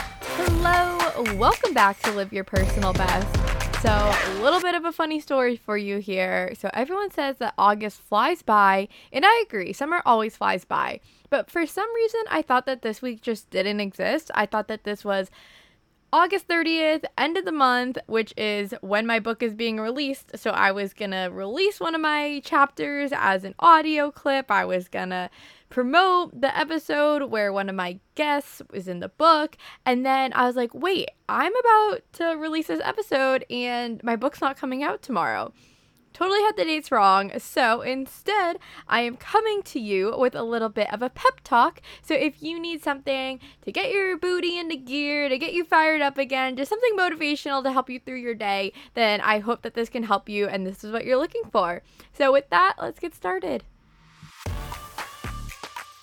Hello, welcome back to Live Your Personal Best. So, a little bit of a funny story for you here. So, everyone says that August flies by, and I agree, summer always flies by. But for some reason, I thought that this week just didn't exist. I thought that this was August 30th, end of the month, which is when my book is being released. So I was going to release one of my chapters as an audio clip. I was going to promote the episode where one of my guests was in the book. And then I was like, wait, I'm about to release this episode and my book's not coming out tomorrow totally had the dates wrong. So instead, I am coming to you with a little bit of a pep talk. So if you need something to get your booty into gear, to get you fired up again, just something motivational to help you through your day, then I hope that this can help you and this is what you're looking for. So with that, let's get started.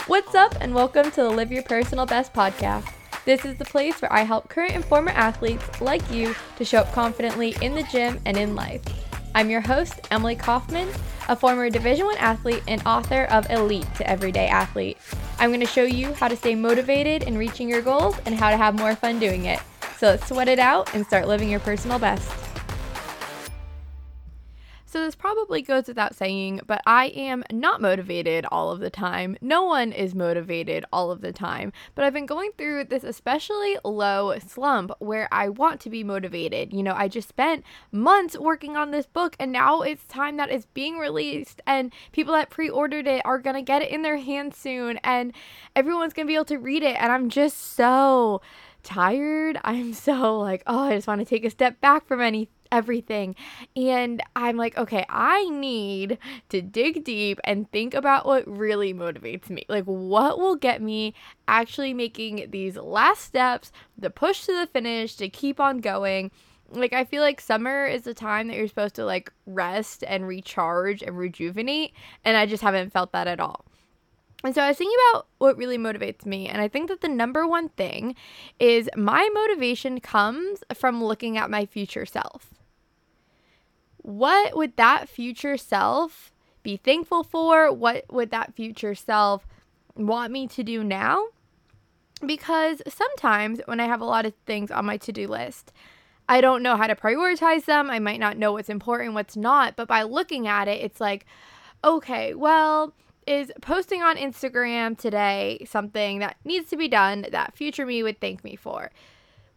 What's up, and welcome to the Live Your Personal Best podcast. This is the place where I help current and former athletes like you to show up confidently in the gym and in life. I'm your host, Emily Kaufman, a former Division 1 athlete and author of Elite to Everyday Athlete. I'm going to show you how to stay motivated in reaching your goals and how to have more fun doing it. So let's sweat it out and start living your personal best. So, this probably goes without saying, but I am not motivated all of the time. No one is motivated all of the time. But I've been going through this especially low slump where I want to be motivated. You know, I just spent months working on this book, and now it's time that it's being released, and people that pre ordered it are to get it in their hands soon, and everyone's to be able to read it. And I'm just so tired. I'm so like, oh, I just want to take a step back from any everything. And I'm like, okay, I need to dig deep and think about what really motivates me. Like, what will get me actually making these last steps, the push to the finish, to keep on going. Like, I feel like summer is the time that you're supposed to like rest and recharge and rejuvenate. And I just haven't felt that at all. And so I was thinking about what really motivates me. And I think that the number one thing is my motivation comes from looking at my future self. What would that future self be thankful for? What would that future self want me to do now? Because sometimes when I have a lot of things on my to do list, I don't know how to prioritize them. I might not know what's important, what's not. But by looking at it, it's like, okay, well, is posting on Instagram today something that needs to be done that future me would thank me for?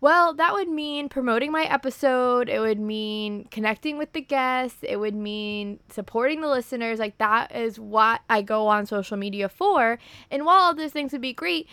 Well, that would mean promoting my episode. It would mean connecting with the guests. It would mean supporting the listeners. Like, that is what I go on social media for. And while all those things would be great,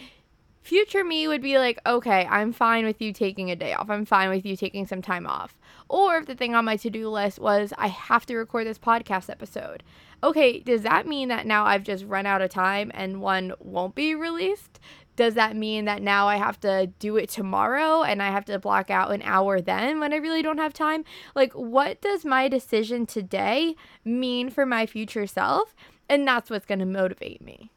future me would be like, okay, I'm fine with you taking a day off. I'm fine with you taking some time off. Or if the thing on my to do list was, I have to record this podcast episode. Okay, does that mean that now I've just run out of time and one won't be released? Does that mean that now I have to do it tomorrow and I have to block out an hour then when I really don't have time? Like, what does my decision today mean for my future self? And that's what's going to motivate me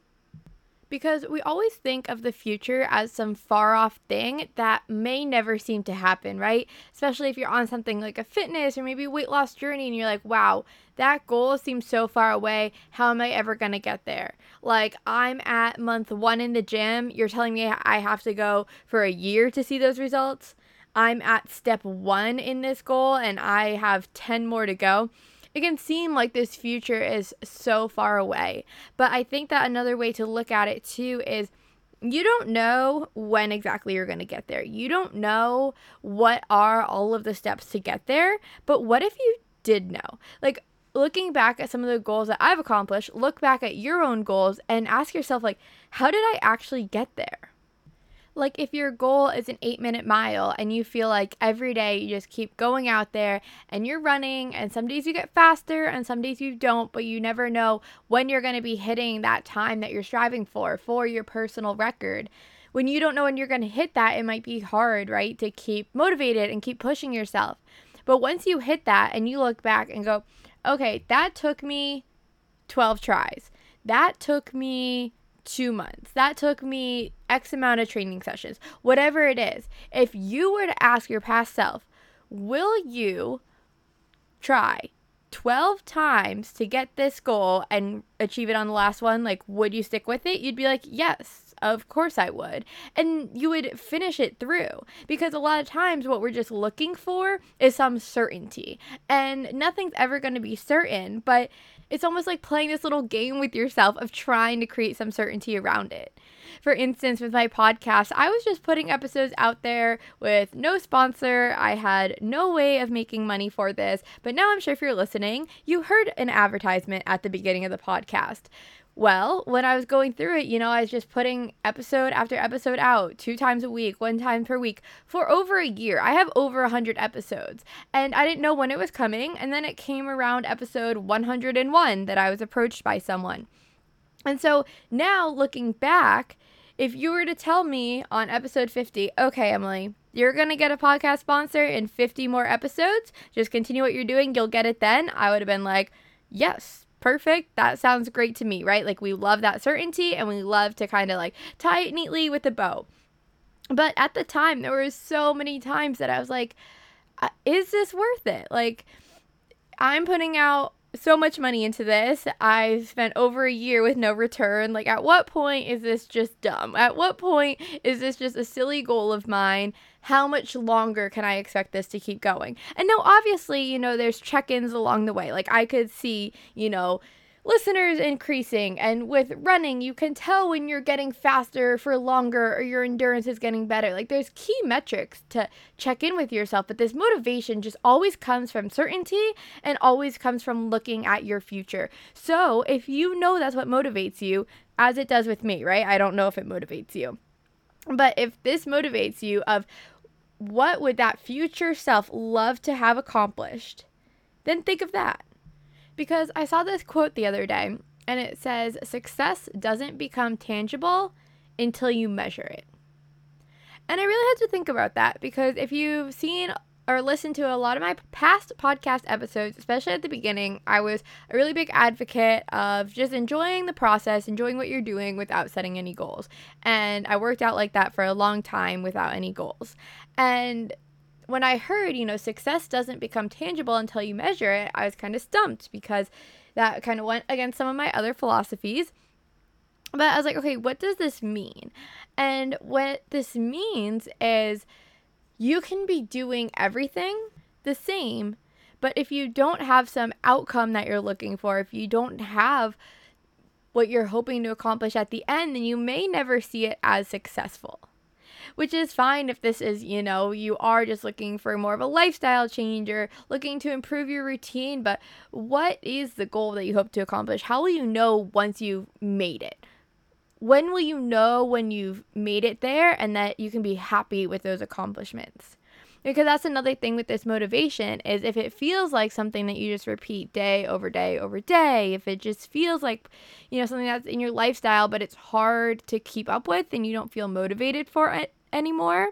because we always think of the future as some far off thing that may never seem to happen, right? Especially if you're on something like a fitness or maybe weight loss journey and you're like, wow, that goal seems so far away. How am I ever going to get there? Like, I'm at month one in the gym. You're telling me I have to go for a year to see those results? I'm at step one in this goal and I have 10 more to go it can seem like this future is so far away. But I think that another way to look at it too is you don't know when exactly you're going to get there. You don't know what are all of the steps to get there. But what if you did know? Like, looking back at some of the goals that I've accomplished, look back at your own goals and ask yourself, like, how did I actually get there? Like if your goal is an eight minute mile and you feel like every day you just keep going out there and you're running and some days you get faster and some days you don't but you never know when you're going to be hitting that time that you're striving for for your personal record when you don't know when you're going to hit that, it might be hard, right? To keep motivated and keep pushing yourself. But once you hit that and you look back and go, okay, that took me 12 tries. That took me two months. That took me X amount of training sessions. Whatever it is. If you were to ask your past self, will you try 12 times to get this goal and achieve it on the last one? Like, would you stick with it? You'd be like, yes of course I would. And you would finish it through because a lot of times what we're just looking for is some certainty. And nothing's ever going to be certain, but it's almost like playing this little game with yourself of trying to create some certainty around it. For instance, with my podcast, I was just putting episodes out there with no sponsor. I had no way of making money for this. But now I'm sure if you're listening, you heard an advertisement at the beginning of the podcast. Well, when I was going through it, you know, I was just putting episode after episode out two times a week, one time per week for over a year. I have over 100 episodes and I didn't know when it was coming. And then it came around episode 101 that I was approached by someone. And so now looking back, if you were to tell me on episode 50, okay, Emily, you're going to get a podcast sponsor in 50 more episodes, just continue what you're doing, you'll get it then, I would have been like, yes, perfect. That sounds great to me, right? Like we love that certainty and we love to kind of like tie it neatly with a bow. But at the time, there were so many times that I was like, is this worth it? Like, I'm putting out so much money into this. I've spent over a year with no return. Like, at what point is this just dumb? At what point is this just a silly goal of mine? how much longer can I expect this to keep going? And now, obviously, you know, there's check ins along the way. Like, I could see, you know, listeners increasing, and with running, you can tell when you're getting faster for longer or your endurance is getting better. Like, there's key metrics to check in with yourself, but this motivation just always comes from certainty and always comes from looking at your future. So, if you know that's what motivates you, as it does with me, right? I don't know if it motivates you but if this motivates you of what would that future self love to have accomplished, then think of that. Because I saw this quote the other day and it says success doesn't become tangible until you measure it. And I really had to think about that because if you've seen or listened to a lot of my past podcast episodes, especially at the beginning, I was a really big advocate of just enjoying the process, enjoying what you're doing without setting any goals. And I worked out like that for a long time without any goals. And when I heard, you know, success doesn't become tangible until you measure it, I was kind of stumped because that kind of went against some of my other philosophies. But I was like, okay, what does this mean? And what this means is you can be doing everything the same, but if you don't have some outcome that you're looking for, if you don't have what you're hoping to accomplish at the end, then you may never see it as successful. Which is fine if this is, you know, you are just looking for more of a lifestyle change or looking to improve your routine. But what is the goal that you hope to accomplish? How will you know once you've made it? when will you know when you've made it there and that you can be happy with those accomplishments? Because that's another thing with this motivation is if it feels like something that you just repeat day over day over day, if it just feels like, you know, something that's in your lifestyle but it's hard to keep up with and you don't feel motivated for it anymore,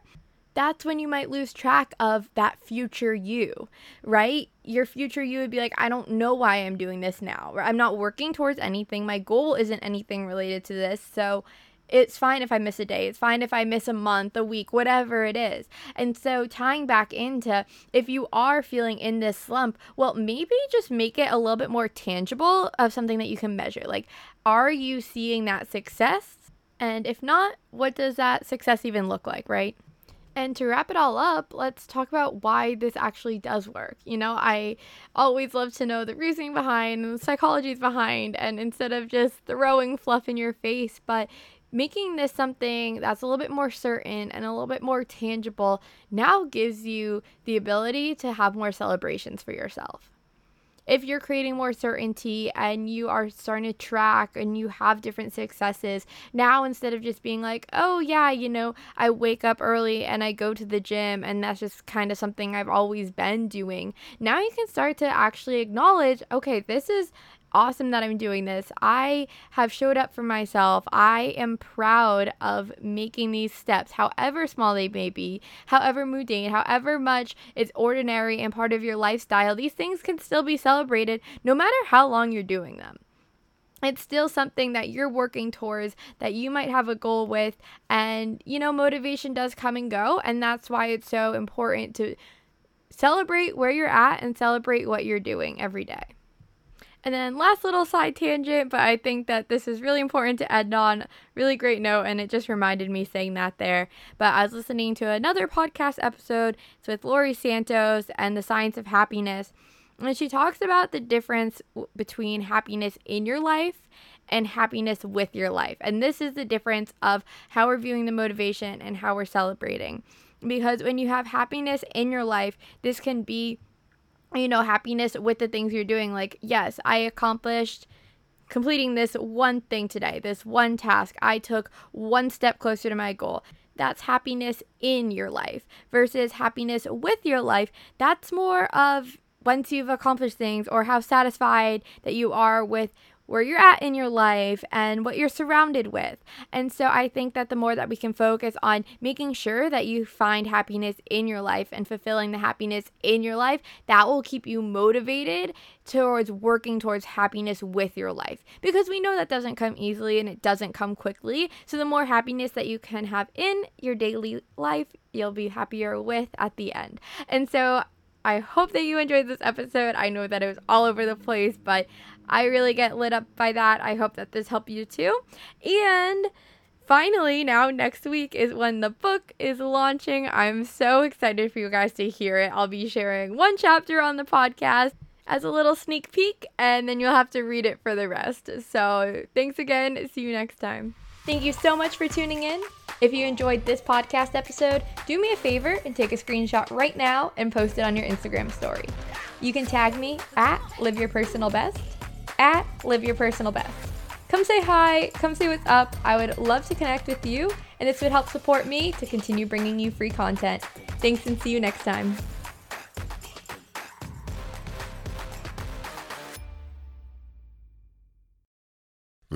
that's when you might lose track of that future you, right? Your future you would be like, I don't know why I'm doing this now. I'm not working towards anything. My goal isn't anything related to this. So it's fine if I miss a day. It's fine if I miss a month, a week, whatever it is. And so tying back into if you are feeling in this slump, well, maybe just make it a little bit more tangible of something that you can measure. Like, are you seeing that success? And if not, what does that success even look like, right? And to wrap it all up, let's talk about why this actually does work. You know, I always love to know the reasoning behind and the psychologies behind, and instead of just throwing fluff in your face, but making this something that's a little bit more certain and a little bit more tangible now gives you the ability to have more celebrations for yourself. If you're creating more certainty and you are starting to track and you have different successes, now instead of just being like, oh, yeah, you know, I wake up early and I go to the gym and that's just kind of something I've always been doing, now you can start to actually acknowledge, okay, this is awesome that I'm doing this. I have showed up for myself. I am proud of making these steps, however small they may be, however mundane, however much it's ordinary and part of your lifestyle. These things can still be celebrated no matter how long you're doing them it's still something that you're working towards that you might have a goal with and you know motivation does come and go and that's why it's so important to celebrate where you're at and celebrate what you're doing every day and then last little side tangent but i think that this is really important to end on really great note and it just reminded me saying that there but i was listening to another podcast episode it's with laurie santos and the science of happiness and she talks about the difference between happiness in your life and happiness with your life. And this is the difference of how we're viewing the motivation and how we're celebrating. Because when you have happiness in your life, this can be, you know, happiness with the things you're doing. Like, yes, I accomplished completing this one thing today, this one task. I took one step closer to my goal. That's happiness in your life versus happiness with your life. That's more of once you've accomplished things or how satisfied that you are with where you're at in your life and what you're surrounded with. And so I think that the more that we can focus on making sure that you find happiness in your life and fulfilling the happiness in your life, that will keep you motivated towards working towards happiness with your life. Because we know that doesn't come easily and it doesn't come quickly. So the more happiness that you can have in your daily life, you'll be happier with at the end. And so I hope that you enjoyed this episode. I know that it was all over the place, but I really get lit up by that. I hope that this helped you too. And finally, now next week is when the book is launching. I'm so excited for you guys to hear it. I'll be sharing one chapter on the podcast as a little sneak peek, and then you'll have to read it for the rest. So, thanks again. See you next time. Thank you so much for tuning in. If you enjoyed this podcast episode, do me a favor and take a screenshot right now and post it on your Instagram story. You can tag me at Live Your Personal Best, at Live Your Personal Best. Come say hi, come say what's up. I would love to connect with you, and this would help support me to continue bringing you free content. Thanks and see you next time.